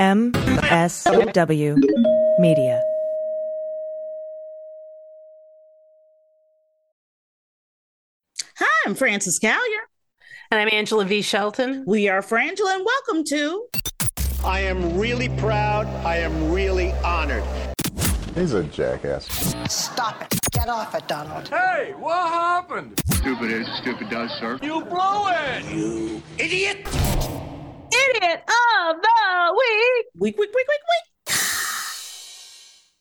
MSW Media. Hi, I'm Frances Callier. And I'm Angela V. Shelton. We are Frangela, and welcome to. I am really proud. I am really honored. He's a jackass. Stop it. Get off it, Donald. Hey, what happened? Stupid is, stupid does, sir. You blow it! You idiot! Idiot of the week. Week, week, week, week, week.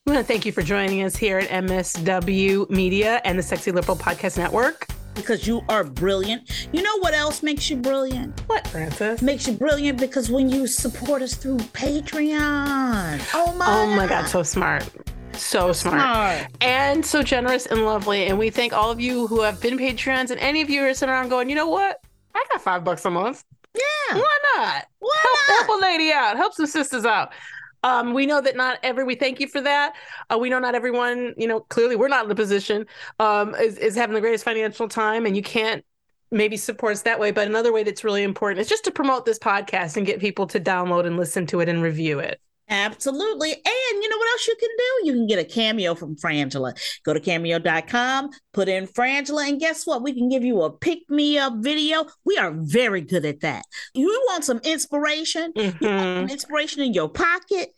I want to thank you for joining us here at MSW Media and the Sexy Liberal Podcast Network. Because you are brilliant. You know what else makes you brilliant? What, Frances? Makes you brilliant because when you support us through Patreon. Oh my Oh my God, so smart. So smart. Smart. And so generous and lovely. And we thank all of you who have been Patreons and any of you who are sitting around going, you know what? I got five bucks a month. Yeah. Why not? Why help, not? help a lady out. Help some sisters out. Um, we know that not every. We thank you for that. Uh, we know not everyone. You know, clearly we're not in the position. Um, is is having the greatest financial time, and you can't maybe support us that way. But another way that's really important is just to promote this podcast and get people to download and listen to it and review it. Absolutely. And you know what else you can do? You can get a cameo from Frangela. Go to cameo.com, put in Frangela, and guess what? We can give you a pick me up video. We are very good at that. You want some inspiration? You want Mhm. some inspiration in your pocket?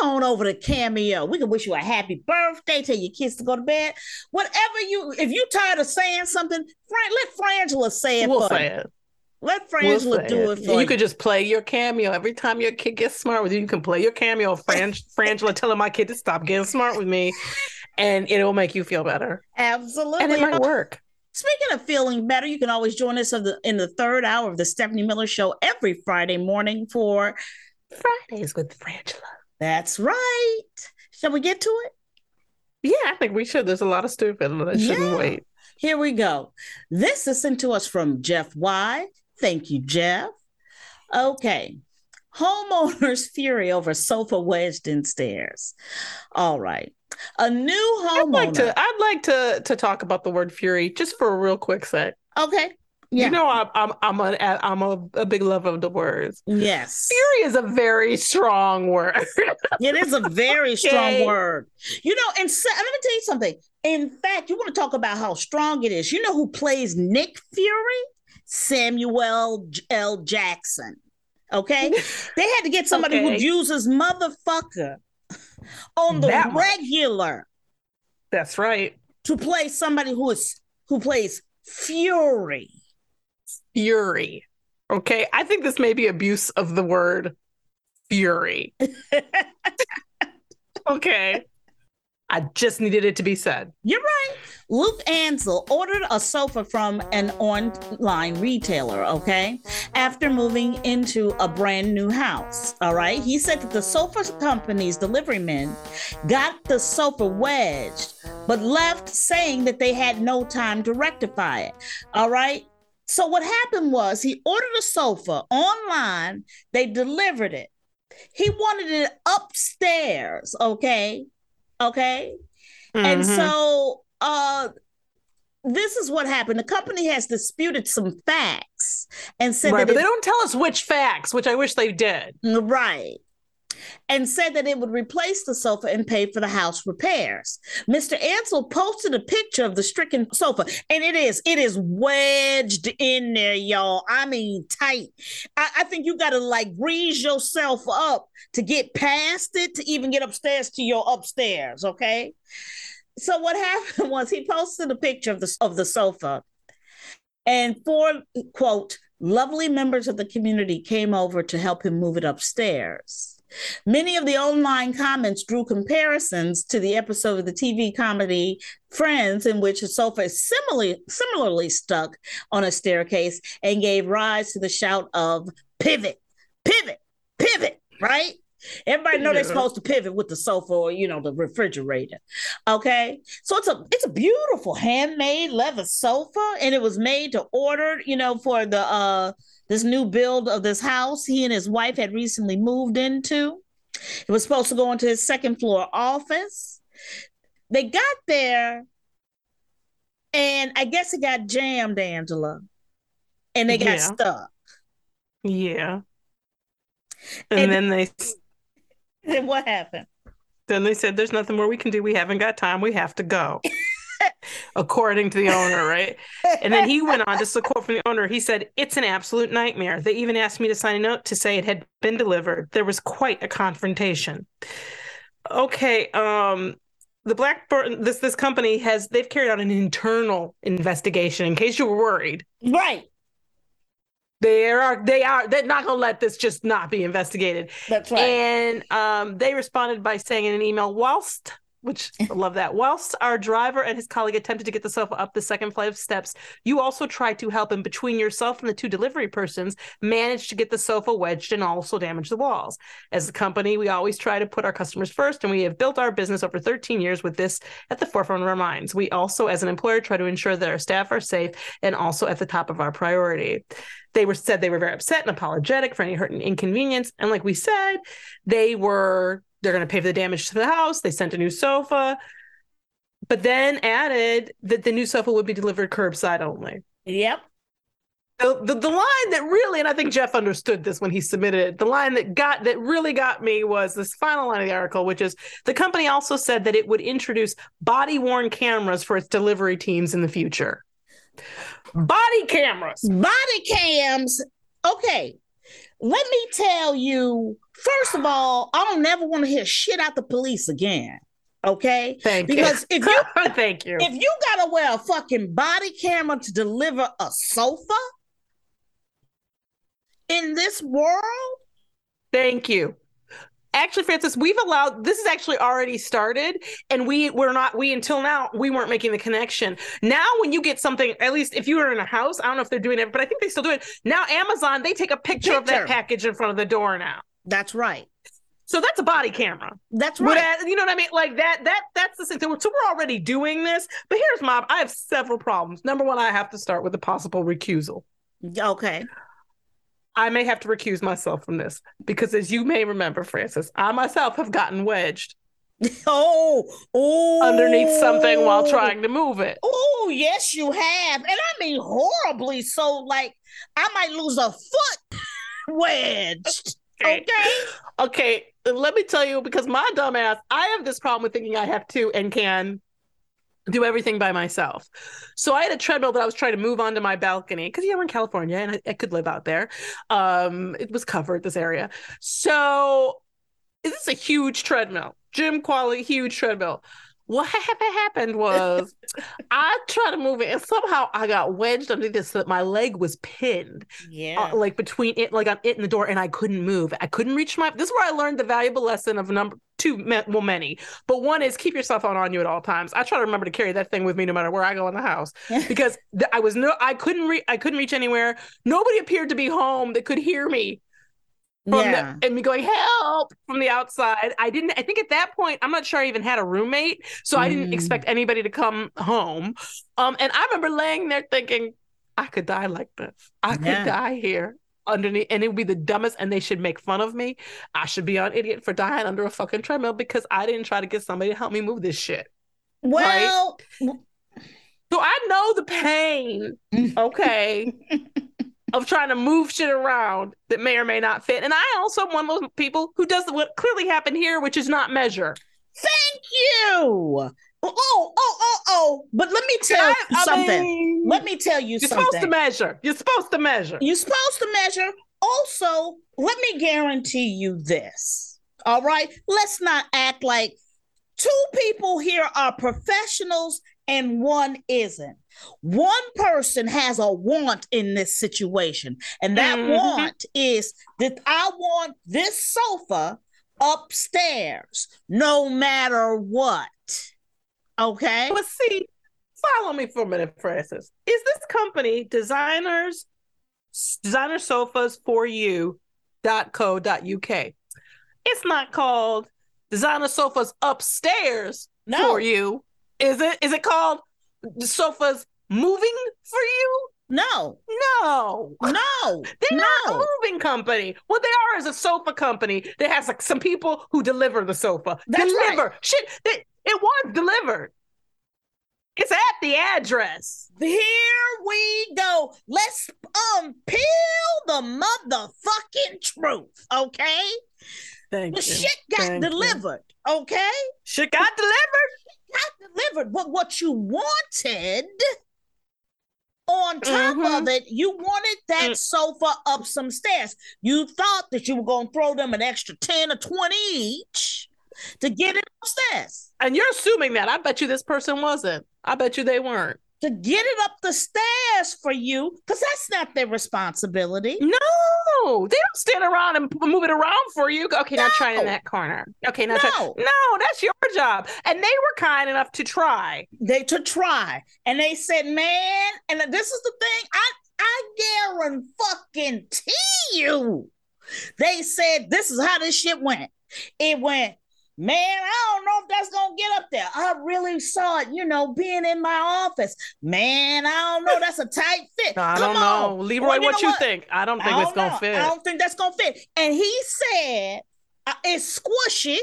Go on over to Cameo. We can wish you a happy birthday, tell your kids to go to bed. Whatever you, if you tired of saying something, Fran, let Frangela say it We'll for say you. it. Let We'll Frangela do it. for you you. could just play your cameo every time your kid gets smart with you. You can play your cameo, Fran- Frangela telling my kid to stop getting smart with me, and it'll make you feel better. Absolutely. And it might work. Speaking of feeling better, you can always join us of the, in the third hour of the Stephanie Miller Show every Friday morning for Fridays with Frangela. That's right. Shall we get to it? Yeah, I think we should. There's a lot of stupid that shouldn't Yeah. wait. Here we go. This is sent to us from Jeff Y. Thank you, Jeff. Okay. Homeowners fury over sofa wedged in stairs. All right. A new I'd homeowner. like to. I'd like to to talk about the word fury just for a real quick sec. okay. Yeah. You know, I'm I'm I'm a I'm a, a big lover of the words. yes. Fury is a very strong word. It is a very strong Okay. word. You know, and sa- let me tell you something. In fact, you want to talk about how strong it is. You know who plays Nick Fury? Samuel L. Jackson. Okay. they had to get somebody who uses motherfucker on the That regular That's right. to play somebody who is who plays Fury. Fury. Okay, I think this may be abuse of the word fury. okay. I just needed it to be said. You're right. Luke Ansel ordered a sofa from an online retailer, okay, after moving into a brand new house. All right. He said that the sofa company's delivery men got the sofa wedged, but left saying that they had no time to rectify it. All right. So what happened was he ordered a sofa online, they delivered it. He wanted it upstairs, okay? Okay. And Mhm. so uh this is what happened. The company has disputed some facts and said right, that but they don't tell us which facts, which I wish they did. right. And said that it would replace the sofa and pay for the house repairs. Mr. Ansel posted a picture of the stricken sofa, and it is it is wedged in there, y'all. I mean, tight. I, I think you got to like grease yourself up to get past it to even get upstairs to your upstairs. Okay. So what happened was he posted a picture of the of the sofa, and four quote lovely members of the community came over to help him move it upstairs. Many of the online comments drew comparisons to the episode of the TV comedy Friends, in which a sofa is similarly similarly stuck on a staircase and gave rise to the shout of "pivot, pivot, pivot!" Right? Everybody know they're supposed to pivot with the sofa or you know the refrigerator. Okay, so it's a it's a beautiful handmade leather sofa, and it was made to order. You know for the uh this new build of this house he and his wife had recently moved into. It was supposed to go into his second floor office. They got there, and I guess it got jammed, Angela, and they got Yeah. stuck. Yeah. And, And- then they Then what happened? then they said there's nothing more we can do. We haven't got time. We have to go. According to the owner, right? And then he went on, just a quote from the owner. He said, It's an absolute nightmare. They even asked me to sign a note to say it had been delivered. There was quite a confrontation. Okay, um, the Blackburn this this company has they've carried out an internal investigation in case you were worried. Right. They are they are they're not gonna let this just not be investigated. That's right. And um, they responded by saying in an email, whilst, which I love that, whilst our driver and his colleague attempted to get the sofa up the second flight of steps, you also tried to help him between yourself and the two delivery persons, managed to get the sofa wedged and also damage the walls. As a company, we always try to put our customers first, and we have built our business over 13 years with this at the forefront of our minds. We also, as an employer, try to ensure that our staff are safe and also at the top of our priority they were said they were very upset and apologetic for any hurt and inconvenience and like we said they were they're going to pay for the damage to the house they sent a new sofa but then added that the new sofa would be delivered curbside only yep. the, the, the line that really and i think jeff understood this when he submitted it the line that got that really got me was this final line of the article which is the company also said that it would introduce body worn cameras for its delivery teams in the future body cameras Body cams. Okay. Let me tell you, first of all, I don't never want to hear shit out the police again. Okay? thank Because you if you thank you if you gotta wear a fucking body camera to deliver a sofa in this world, Thank you. Actually, Frances, we've allowed this is actually already started, and we were not we until now we weren't making the connection. Now, when you get something, at least if you were in a house, I don't know if they're doing it, but I think they still do it. Now, Amazon they take a picture, of that package in front of the door now, that's right. so that's a body camera. That's right. you know what I mean? Like that. That that's the thing. So we're already doing this. But here's my. I have several problems. Number one, I have to start with a possible recusal. Okay. I may have to recuse myself from this because, as you may remember, Frances, I myself have gotten wedged Oh, oh underneath something while trying to move it. Oh, yes, you have. And I mean horribly so. Like, I might lose a foot wedged. Okay. Okay. Let me tell you because my dumb ass, I have this problem with thinking I have to and can do everything by myself. So I had a treadmill that I was trying to move onto my balcony because yeah, we're in California and I, I could live out there. Um, it was covered this area. So this is a huge treadmill, gym quality, huge treadmill. What ha- happened was I tried to move it and somehow I got wedged underneath this so that my leg was pinned Yeah. uh, like between it, like on it and the door, and I couldn't move. I couldn't reach my. This is where I learned the valuable lesson of number two, well, many, but one is keep your cell phone on you at all times. I try to remember to carry that thing with me no matter where I go in the house because I was no, I couldn't reach, I couldn't reach anywhere. Nobody appeared to be home that could hear me yeah. the, and me going help from the outside. I didn't. I think at that point, I'm not sure I even had a roommate, so I didn't Mm. expect anybody to come home. Um, and I remember laying there thinking, I could die like this. I could Yeah. die here underneath, and it would be the dumbest. And they should make fun of me. I should be on idiot for dying under a fucking treadmill because I didn't try to get somebody to help me move this shit. well, So I know the pain. Okay. of trying to move shit around that may or may not fit. And I also am one of those people who does what clearly happened here, which is not measure. thank you. Oh, oh, oh, oh. But let me tell I- you I something. mean, let me tell you something. You're supposed to measure. You're supposed to measure. You're supposed to measure. Also, let me guarantee you this. All right. Let's not act like two people here are professionals and one isn't. One person has a want in this situation, and that Mhm. want is that I want this sofa upstairs no matter what. Okay. But see, follow me for a minute, Frances. Is this company designers designer sofas for you.co.uk? It's not called designer sofas upstairs No. for you. Is it? Is it called the sofas moving for you? No. No. No. They're not a moving company. What they are is a sofa company that has like some people who deliver the sofa. That's right. deliver shit. It, it was delivered. It's at the address. Here we go. Let's um peel the motherfucking truth, okay? Thank you. The shit got delivered, okay? Shit got delivered. Got delivered. But what you wanted on top Mhm. of it, you wanted that Mm. sofa up some stairs. You thought that you were gonna throw them an extra 10 or 20 each to get it upstairs. And you're assuming that. I bet you this person wasn't. I bet you they weren't. To get it up the stairs for you, because that's not their responsibility. No, they don't stand around and move it around for you. Okay, now try in that corner. Okay, now try. No. No, that's your job. And they were kind enough to try. they to try and they said man and this is the thing i i guarantee you they said this is how this shit went it went man i don't know if that's gonna get up there i really saw it you know being in my office man i don't know that's a tight fit I Come don't know, on. Leroy. Well, what know you think? I don't think I it's don't gonna know. fit. I don't think that's gonna fit. And he said uh, it's squishy.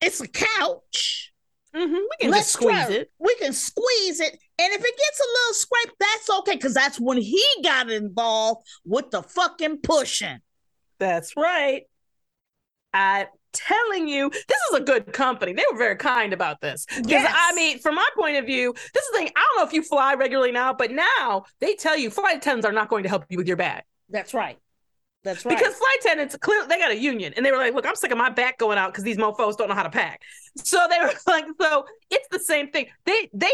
It's a couch. Mhm, We can Let's just squeeze try- it. We can squeeze it. And if it gets a little scrape, that's okay. Cause that's when he got involved with the fucking pushing. That's right. I'm telling you, this is a good company. They were very kind about this. Because Yes. I mean, from my point of view, this is the thing. I don't know if you fly regularly now, but now they tell you flight attendants are not going to help you with your bag. That's right. That's right. Because flight attendants clearly they got a union and they were like, look, I'm sick of my back going out because these mofos don't know how to pack. So they were like, so it's the same thing. They they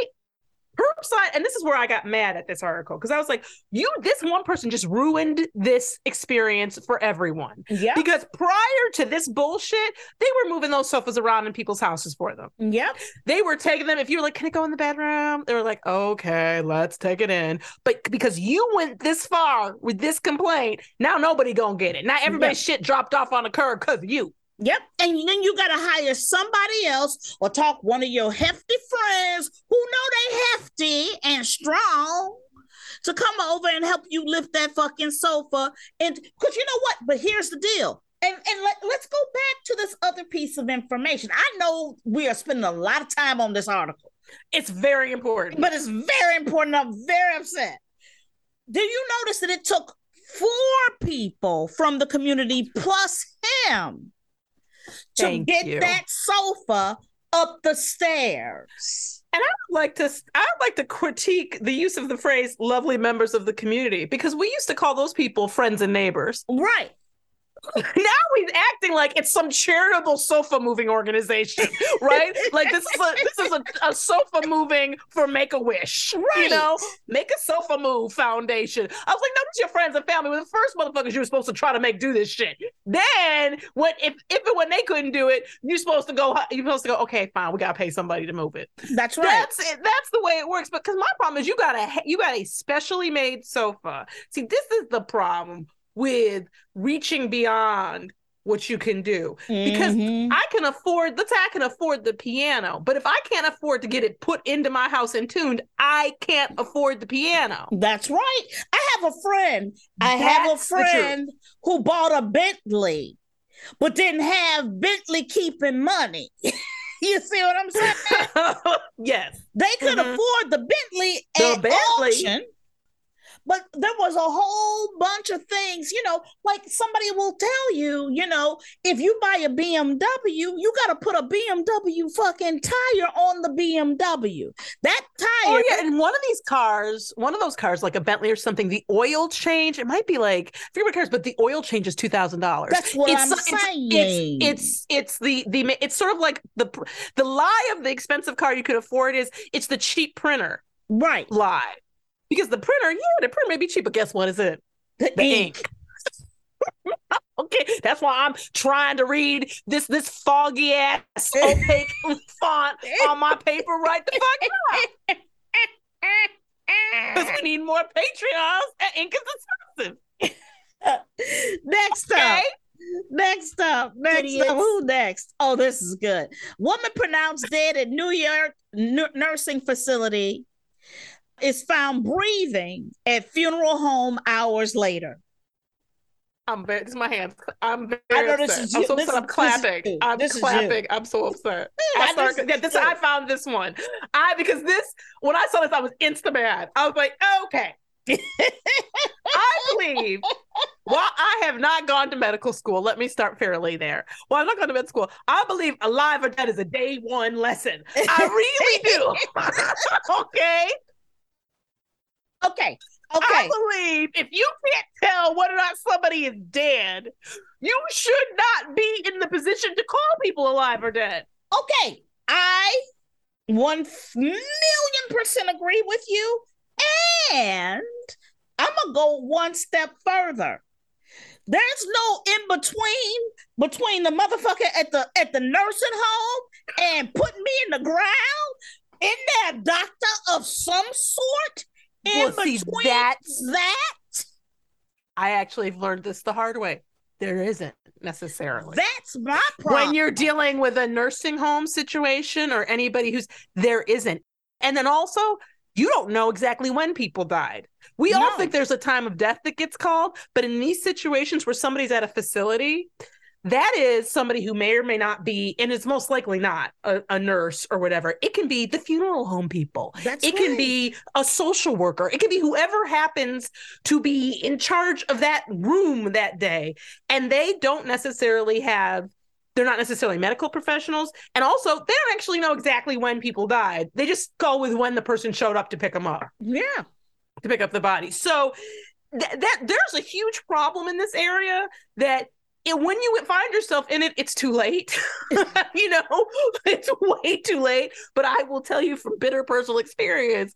curbside, and this is where I got mad at this article because I was like, you this one person just ruined this experience for everyone. yeah. Because prior to this bullshit, they were moving those sofas around in people's houses for them. Yep. They were taking them. If you were like, "Can it go in the bedroom?" They were like, "Okay, let's take it in." But because you went this far with this complaint, now nobody gonna get it. Now everybody's shit dropped off on the curb because of you. Yep. And then you got to hire somebody else or talk one of your hefty friends who know they hefty and strong to come over and help you lift that fucking sofa. And because you know what? But here's the deal. And, and let, let's go back to this other piece of information. I know we are spending a lot of time on this article, It's very important. but it's very important. I'm very upset. Do you notice that it took four people from the community plus him to get you. that sofa up the stairs? And I would like to I would like to critique the use of the phrase lovely members of the community because we used to call those people friends and neighbors. Right. Now he's acting like it's some charitable sofa moving organization, right? like this is a this is a, a sofa moving for Make a Wish, You Right. know, Make a Sofa Move Foundation. I was like, no, it's your friends and family. We're the first motherfuckers you were supposed to try to make do this shit. Then when if if and when they couldn't do it, you're supposed to go. You're supposed to go. Okay, fine, we gotta pay somebody to move it. That's right. That's it. That's the way it works. But because my problem is you got a you got a specially made sofa. See, this is the problem with reaching beyond what you can do. Because Mhm. I can afford let's say I can afford the piano, but if I can't afford to get it put into my house and tuned, I can't afford the piano. That's right. I have a friend. I have a That's the truth. friend who bought a Bentley, but didn't have Bentley keeping money. you see what I'm saying? yes. They could Mhm. afford the Bentley The at Bentley. auction. But there was a whole bunch of things, you know, like somebody will tell you, you know, if you buy a BMW, you got to put a BMW fucking tire on the BMW. That tire, Oh yeah, and one of these cars, one of those cars, like a Bentley or something, the oil change, it might be like I forget what cars, but the oil change is two thousand dollars. That's what I'm it's, saying. It's, it's it's the the it's sort of like the the lie of the expensive car you could afford is it's the cheap printer right. lie because the printer, yeah, the printer may be cheap, but guess what is it? The, The ink. okay, that's why I'm trying to read this this foggy ass opaque font on my paper right the fuck. Because we need more Patreons and ink is expensive. Next Okay. up. Next up. Next Idiots. up. Who next? Oh, this is good. Woman pronounced dead at New York nu- nursing facility is found breathing at funeral home hours later. I'm very. This is my hands. I'm very I know this upset. is I'm you- so this upset. I'm is- this clapping. I'm This clapping. I'm so upset. I I start, yeah, this I found this one. I because this when I saw this, I was insta mad. I was like, okay. I believe. While I have not gone to medical school, let me start fairly there. While I'm not going to medical school, I believe alive or dead is a day one lesson. I really do. okay. Okay. Okay. I believe if you can't tell whether or not somebody is dead, you should not be in the position to call people alive or dead. Okay. I one million percent agree with you. And I'm going to go one step further. There's no in between between the motherfucker at the at the nursing home and putting me in the ground. In there, doctor of some sort. Well, see, that's- that, I actually learned this the hard way. There isn't necessarily. that's my problem. when you're dealing with a nursing home situation or anybody who's there isn't. And then also, you don't know exactly when people died. We all think there's a time of death that gets called, but in these situations where somebody's at a facility, that is somebody who may or may not be, and it's most likely not a, a nurse or whatever. It can be the funeral home people. That's it can be a social worker. It can be whoever happens to be in charge of that room that day. And they don't necessarily have, they're not necessarily medical professionals. And also, they don't actually know exactly when people died. They just go with when the person showed up to pick them up yeah. to pick up the body. So th- that there's a huge problem in this area that it, when you find yourself in it, it's too late. you know, it's way too late. But I will tell you from bitter personal experience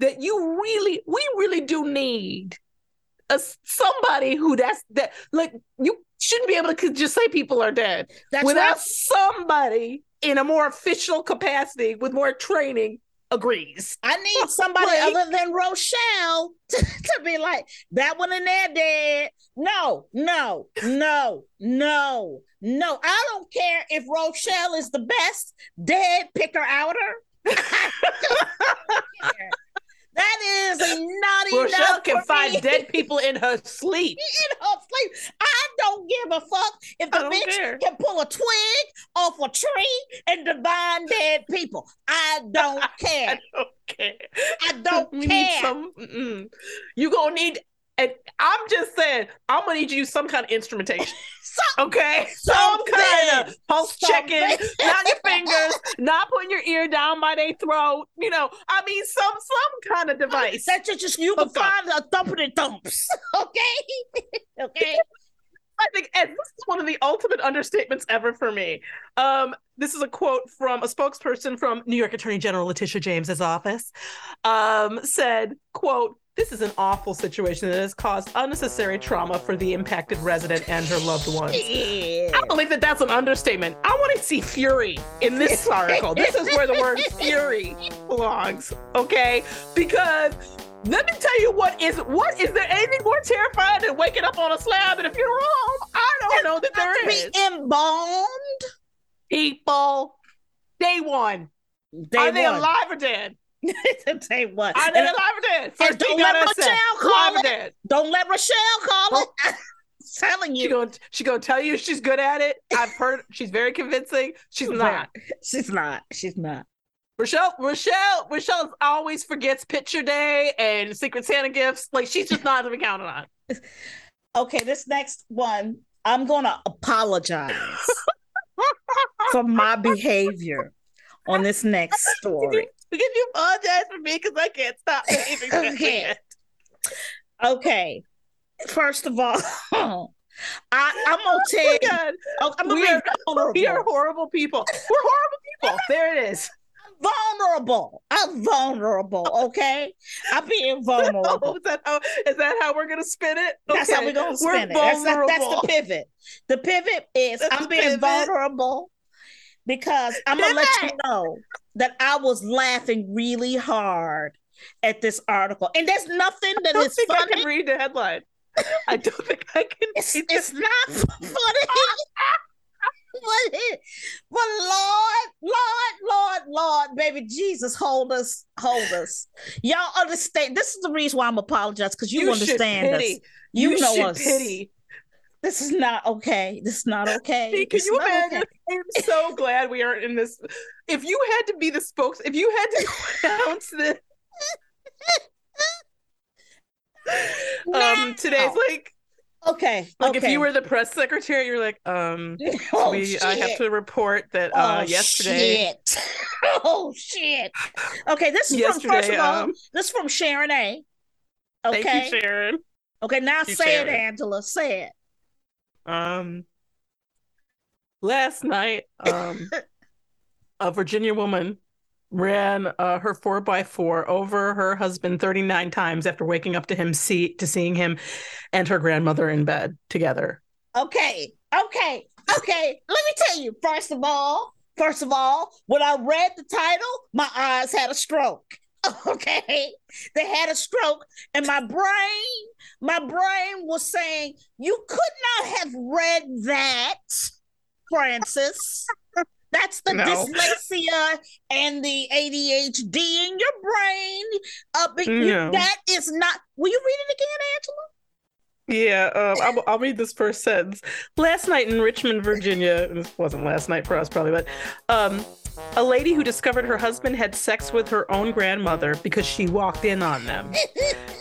that you really, we really do need a somebody who that's that like you shouldn't be able to just say people are dead That's without right. somebody in a more official capacity with more training agrees. I need somebody Like- other than Rochelle to, to be like, that one in there dead. No, no, no, no, no. I don't care if Rochelle is the best dead picker outer. that is not Rochelle enough can for find me. dead people in her sleep. in her sleep. Give a fuck if the bitch care. can pull a twig off a tree and divine dead people. I don't care. I don't care. I don't We need care. some. mm-mm. You gonna need. And I'm just saying, I'm gonna need you some kind of instrumentation. So- Okay, some kind of pulse checking, not your fingers, not putting your ear down by their throat. You know, I mean, some some kind of device. That's just, just you can find a thumping thumps. Okay. okay. I think and this is one of the ultimate understatements ever for me. Um, this is a quote from a spokesperson from New York Attorney General Letitia James's office. Um, said, "quote This is an awful situation that has caused unnecessary trauma for the impacted resident and her loved ones." Yeah. I believe that that's an understatement. I want to see fury in this article. This is where the word fury belongs, okay? Because let me tell you what is what is there anything more terrifying than waking up on a slab in a funeral? I don't know that Not to there is. be embalmed. People, day one, Day are they alive or dead? Day one. Are they And alive or dead? First don't thing you let gotta say, Rochelle call it. dead. Don't let Rochelle call oh. it. I'm telling She you. gonna she gonna tell you she's good at it. I've heard she's very convincing. She's not. She's not. She's not. Rochelle, Rochelle, Rochelle always forgets picture day and Secret Santa gifts. Like she's just not to be counted on. Okay, this next one, I'm gonna apologize for my behavior on this next story. Can you apologize for me because I can't stop behaving Okay. Okay. First of all, I, I'm gonna oh tell Oh you. God. Oh, I'm gonna We are- We are horrible people. We're horrible people. There it is. Vulnerable. I'm vulnerable. Oh. Okay, I'm being vulnerable. Oh, is that how is that how we're gonna spin it? That's how we're gonna We're spin it. That's, that- that's the pivot. The pivot is That's I'm being pivot. vulnerable because I'm gonna let you know that I was laughing really hard at this article, and there's nothing that I don't is think I funny. can read the headline. I don't think I can. It's, it's not funny. but, it, but Lord, Lord, Lord, Lord, baby Jesus, hold us, hold us. Y'all understand? This is the reason why I'm apologizing because you, You understand us. You, You, know us. pity This is not okay. This is not okay. Can This is you imagine? okay. I'm so glad we aren't in this. If you had to be the spokes, if you had to announce this, um, today's like, Okay. like okay. if you were the press secretary, you're like, um, oh, we, I have to report that uh, oh, yesterday, Shit. Oh shit. Okay, this is from first of all, um, this is from Sharon A. Okay. thank you, Sharon. Okay, now you, say it, Angela. Say it. Um, last night, um, a Virginia woman ran uh, her four by four over her husband 39 times after waking up to him see to seeing him and her grandmother in bed together. Okay, okay, okay. Let me tell you. First of all, first of all, when I read the title, my eyes had a stroke. Okay, they had a stroke, and my brain, my brain was saying, "You could not have read that, Frances." That's the No. dyslexia and the ADHD in your brain. Uh, but you- that is not. Will you read it again, Angela? Yeah, um, I'll, I'll read this first sentence. Last night in Richmond, Virginia, this wasn't last night for us probably, but um, a lady who discovered her husband had sex with her own grandmother because she walked in on them.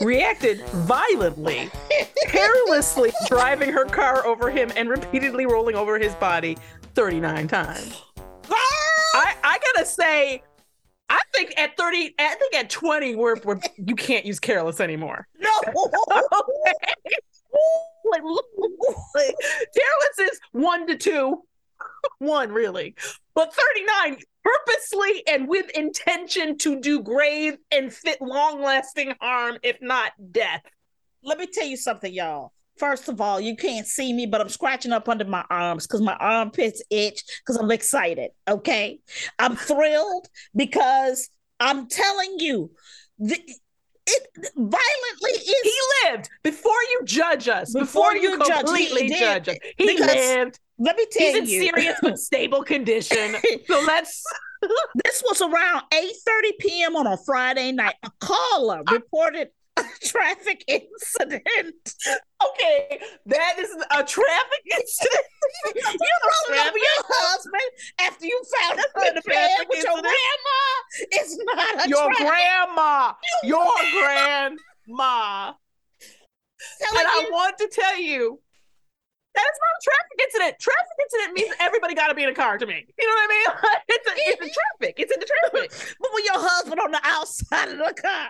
reacted violently, carelessly driving her car over him and repeatedly rolling over his body 39 times. I, I gotta say, I think at 30, I think at 20, we're, we're you can't use careless anymore. No. Like, look, like, careless is one to two, one really, but 39 purposely and with intention to do grave and fit long lasting harm, if not death. Let me tell you something, y'all. First of all, you can't see me, but I'm scratching up under my arms because my armpits itch because I'm excited. Okay. I'm thrilled because I'm telling you, the, it violently is. He lived before you judge us, Before before, you, judge, completely did. judge us. He Because lived. let me tell you. He's in you. serious but stable condition. So let's this was around 8 p.m. on a Friday night. A caller reported traffic incident. okay. That is a traffic incident. You rolled over your husband after you found her in the a bed with your grandma. It's not a Your traffic. grandma. Your grandma. Telling And I want to tell you that is not a traffic incident. Traffic incident means everybody got to be in a car to me. You know what I mean? It's a, it's a traffic. It's in the traffic. but with your husband on the outside of the car.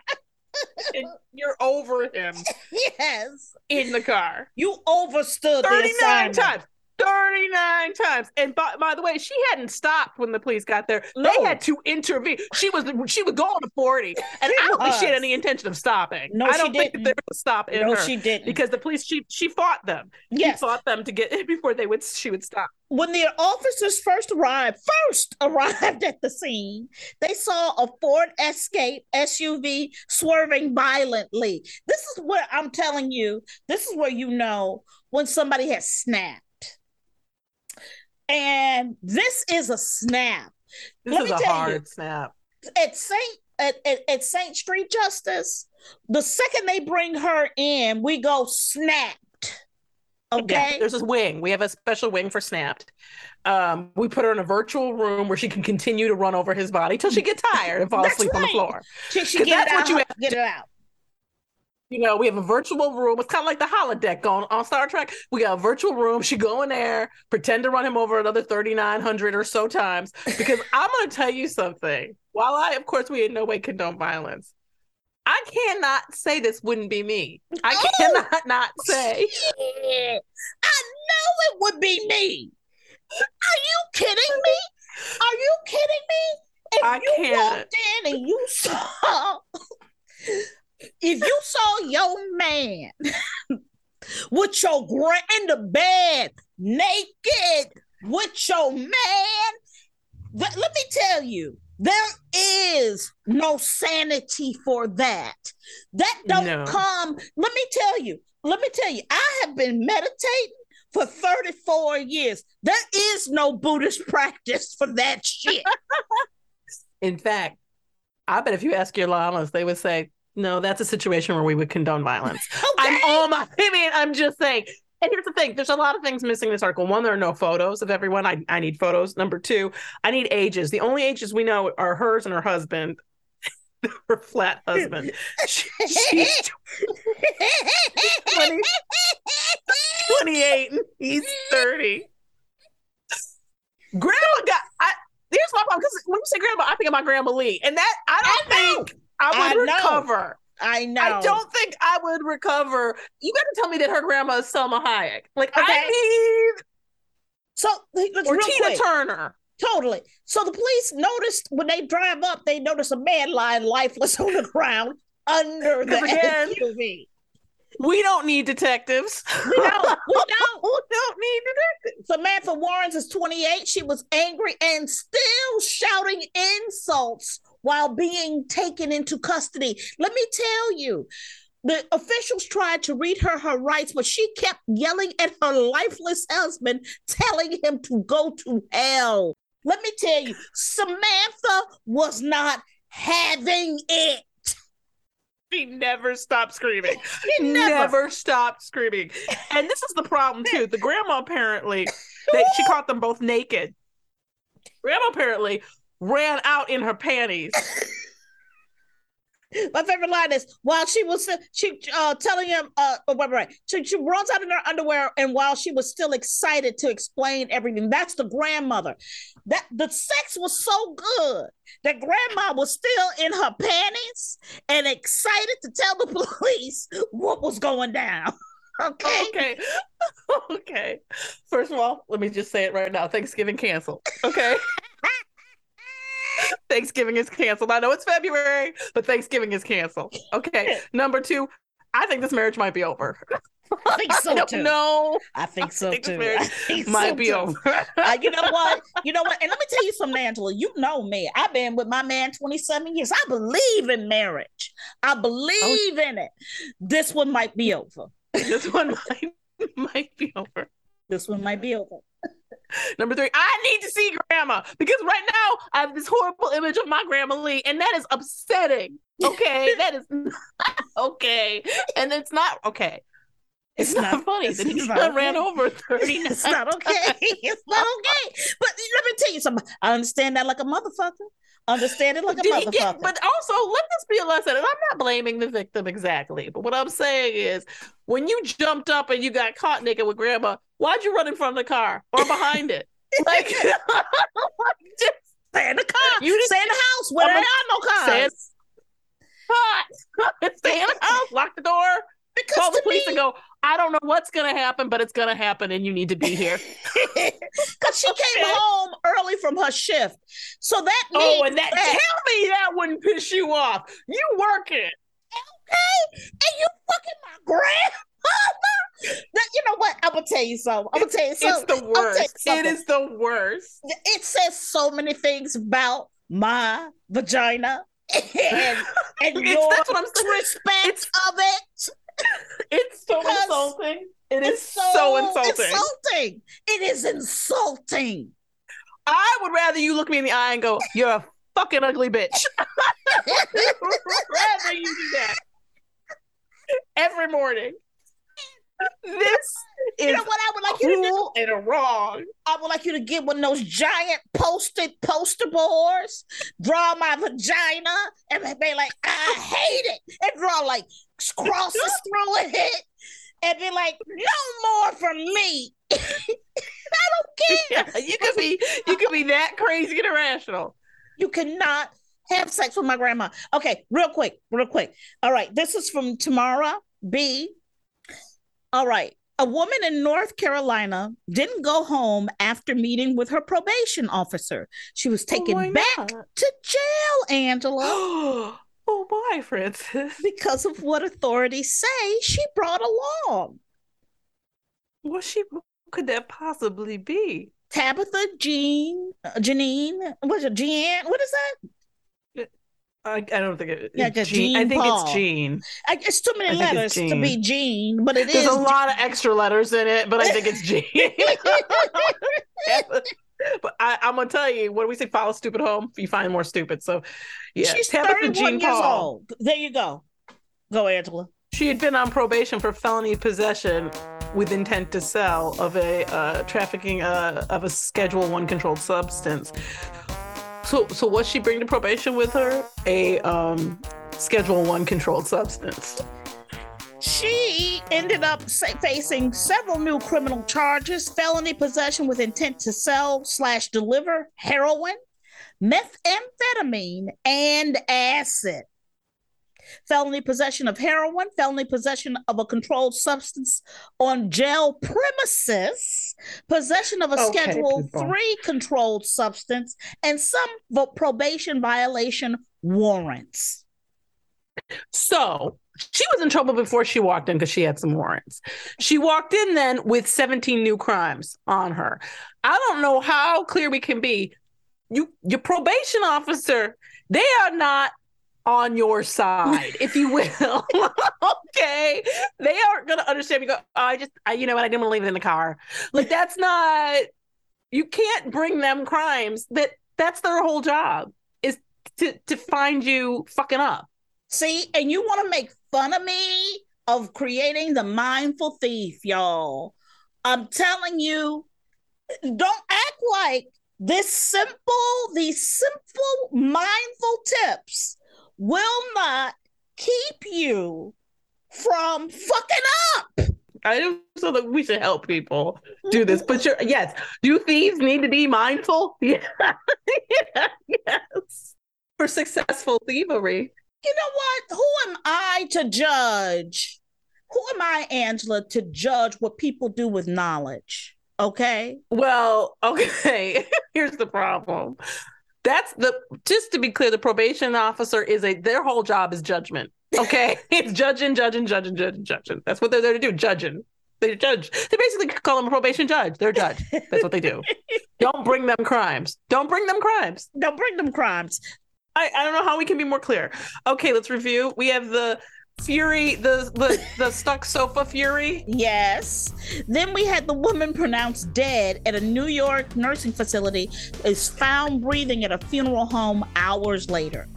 You're over him yes. in the car. You overstood the 39 assignment. times. 39 times. And by, by the way, she hadn't stopped when the police got there. No. They had to intervene. She was she was going to 40. And She I don't think she had any intention of stopping. No, I she don't think that didn't. there was a stop in No, her. she didn't. because the police she she fought them. Yes. She fought them to get before they would she would stop. when the officers first arrived, first arrived at the scene, they saw a Ford Escape SUV swerving violently. This is where I'm telling you, this is where you know when somebody has snapped. And this is a snap. This Let is me a tell hard you. snap. At Saint at, at, at Saint Street Justice, the second they bring her in, we go snapped. Okay. Yeah, there's this wing. We have a special wing for snapped. Um, we put her in a virtual room where she can continue to run over his body till she gets tired and fall asleep on the right. floor. she, she 'Cause get that's it what out, you have get it out. You know, we have a virtual room. It's kind of like the holodeck on, on Star Trek. We got a virtual room. She go in there, pretend to run him over another 3,900 or so times. Because I'm going to tell you something. While I, of course, we in no way condone violence, I cannot say this wouldn't be me. I Oh, cannot not say. Shit. I know it would be me. Are you kidding me? Are you kidding me? If I you can't. walked in and you saw, if you saw your man with your grand in the bed, naked with your man, th- let me tell you, there is no sanity for that. That don't No. come. Let me tell you. Let me tell you. I have been meditating for 34 years. There is no Buddhist practice for that shit. In fact, I bet if you ask your lamas, they would say, no, that's a situation where we would condone violence. I'm Okay. all my, I mean, I'm just saying, And here's the thing: there's a lot of things missing in this article. One, there are no photos of everyone. I, I need photos. Number two, I need ages. The only ages we know are hers and her husband. her flat husband. She- she's 20 28 and he's 30. Grandma got I here's my problem because when you say grandma, I think of my Grandma Lee. And that I don't I think I would I recover. I know. I don't think I would recover. You got to tell me that her grandma is Salma Hayek. Like Okay. I So let's or Tina quick. Turner. Totally. So the police noticed when they drive up, they notice a man lying lifeless on the ground under the again- SUV. We don't need detectives. We don't. We don't. we don't need detectives. Samantha Warrens is 28. She was angry and still shouting insults while being taken into custody. Let me tell you, the officials tried to read her her rights, but she kept yelling at her lifeless husband, telling him to go to hell. Let me tell you, Samantha was not having it. She never stopped screaming. She never. never stopped screaming. And this is the problem too. The grandma apparently they, she caught them both naked. Grandma apparently ran out in her panties. My favorite line is while she was she uh telling him uh oh, wait, right. She, she runs out in her underwear and while she was still excited to explain everything. That's the grandmother. That the sex was so good that grandma was still in her panties and excited to tell the police what was going down. Okay. Okay. okay. First of all, let me just say it right now. Thanksgiving canceled. Okay. Thanksgiving is canceled. I know it's February, but Thanksgiving is canceled. Okay. Number two, I think this marriage might be over. I think so I too. know. I think so think this too. marriage I think Might so be too. over. Uh, you know what? You know what? And let me tell you something, Angela. You know me. I've been with my man 27 years. I believe in marriage. I believe in it. This one might be over. this one might might be over. This one might be over. Number three, I need to see grandma because right now I have this horrible image of my grandma Lee, and that is upsetting. Okay, that is not okay, and it's not okay. It's, It's not, not- funny that he not ran okay. over thirty. It's not okay. It's not okay. But let me tell you something. I understand that like a motherfucker. Understand it like a motherfucker. get? But also, let this be a lesson. And I'm not blaming the victim exactly, but what I'm saying is, when you jumped up and you got caught naked with grandma, why'd you run in front of the car or behind it? Like, just stay in the car. You stay in the house where a- are no in- Stay in the house, lock the door, because call the police me, and go, I don't know what's gonna happen, but it's gonna happen and you need to be here. because she came Okay. home early from her shift. So that oh, means oh, and that that- tell me that wouldn't piss you off. You working. okay, and you fucking my grandmother. That, you know what? I'm gonna tell you something. I'm gonna tell you so. It's the I'm gonna tell you worst. It something. is the worst. It says so many things about my vagina and, and your that's what I'm saying. respect It's- of it. It's so Because insulting. It is It's so, insulting. insulting. It is insulting. I would rather you look me in the eye and go, "You're a fucking ugly bitch." rather you do that every morning. This is You know what I would like you to do? and wrong. I would like you to get one of those giant posted poster boards, draw my vagina, and be like, I hate it. And draw like crosses through it. And be like, no more from me. I don't Yeah, care. you could be you could be that crazy and irrational. You cannot have sex with my grandma. Okay, real quick, real quick. All right, this is from Tamara B. All right. A woman in North Carolina didn't go home after meeting with her probation officer. She was taken why back not? to jail, Angela, oh, why, Frances? because of what authorities say she brought along. What she what could that possibly be? Tabitha Jean, uh, Janine, what's it, Jean? What is that? I, I don't think it, Yeah, it's just Jean. I think Paul. it's Jean. I, it's too many I letters to be Jean. Jean, but it There's is a lot of extra letters in it, but I think it's Jean. but I, I'm gonna tell you, what do we say? Follow stupid home. You find more stupid. So, yeah, She's Tabitha 31 Jean years Paul. old. There you go. Go, Angela. She had been on probation for felony possession with intent to sell of a uh, trafficking uh, of a Schedule One controlled substance. So, so what she bring to probation with her? A um, Schedule One controlled substance. She ended up facing several new criminal charges: felony possession with intent to sell slash deliver heroin, methamphetamine, and acid. Felony possession of heroin, felony possession of a controlled substance on jail premises, possession of a Okay, Schedule people. Three controlled substance, and some vo- probation violation warrants. So she was in trouble before she walked in because she had some warrants. She walked in then with 17 new crimes on her. I don't know how clear we can be. You, your probation officer, they are not on your side, if you will. okay, they aren't gonna understand. You go, oh, I just, I, you know what? I didn't want to leave it in the car. Like that's not. You can't bring them crimes. That that's their whole job is to to find you fucking up. See, and you want to make fun of me of creating the mindful thief, y'all. I'm telling you, don't act like this simple, these simple mindful tips will not keep you from fucking up. I don't so that we should help people do this. But you're yes, do thieves need to be mindful? Yeah. yeah yes. For successful thievery. You know what? Who am I to judge? Who am I, Angela, to judge what people do with knowledge? Okay. Well, okay. Here's the problem. That's the just to be clear, the probation officer is a their whole job is judgment. Okay. it's judging, judging, judging, judging, judging. That's what they're there to do, judging. They judge. They basically call them a probation judge. They're judge. That's what they do. Don't bring them crimes. Don't bring them crimes. Don't bring them crimes. I, I don't know how we can be more clear. Okay, let's review. We have the Fury, the the the stuck sofa Fury. Yes. Then we had the woman pronounced dead at a New York nursing facility, is found breathing at a funeral home hours later.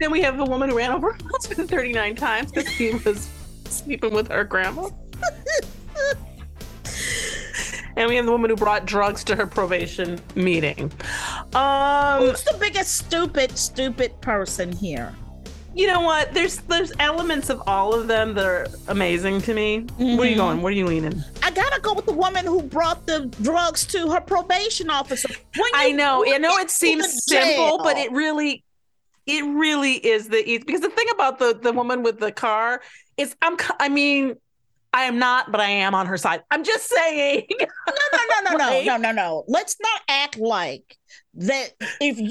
Then we have the woman who ran over her husband 39 times because he was sleeping with her grandma. and we have the woman who brought drugs to her probation meeting. Um, Who's the biggest stupid, stupid person here? You know what? There's there's elements of all of them that are amazing to me. Where are you mm-hmm. going? Where are you leaning? I gotta go with the woman who brought the drugs to her probation officer. When I know. I know it seems simple, but it really, it really is the easy. Because the thing about the the woman with the car is, I'm. I mean, I am not, but I am on her side. I'm just saying. no, no, no, no, no, Right? no, no, no. Let's not act like that. If you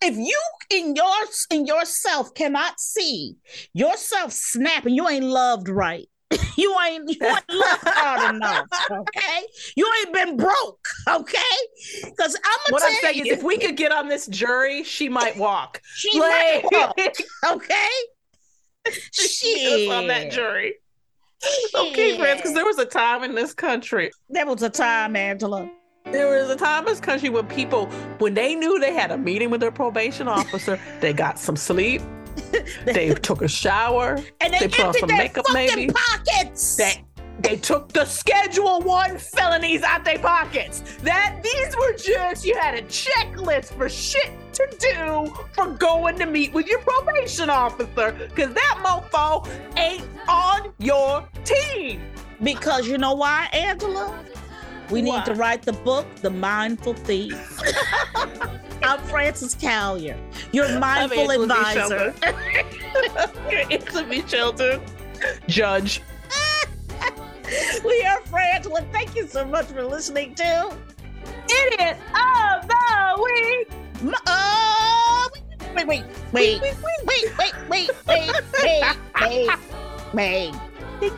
don't, if you in your in yourself cannot see yourself snapping, you ain't loved right. You ain't you ain't loved hard enough. Okay, you ain't been broke. Okay, because I'm what gonna I'm tell saying you, is, if we could get on this jury, she might walk. she might walk, okay. she is on that jury. Okay, friends, because there was a time in this country There was a time, mm-hmm. Angela. There was a time in this country when people, when they knew they had a meeting with their probation officer, they got some sleep, they took a shower, And they, They put on some their makeup, fucking maybe. pockets. they they took the Schedule One felonies out their pockets. That these were just you had a checklist for shit to do for going to meet with your probation officer, because that mofo ain't on your team. Because you know why, Angela? We need to write the book, The Mindful Thief. I'm Frances Callier, your mindful B. advisor. You're Angela Shelton, judge. we are Frangela. Thank you so much for listening to Idiot of the week. Uh, wait, wait, wait, wait, wait, wait, wait, wait, wait, wait, wait, wait.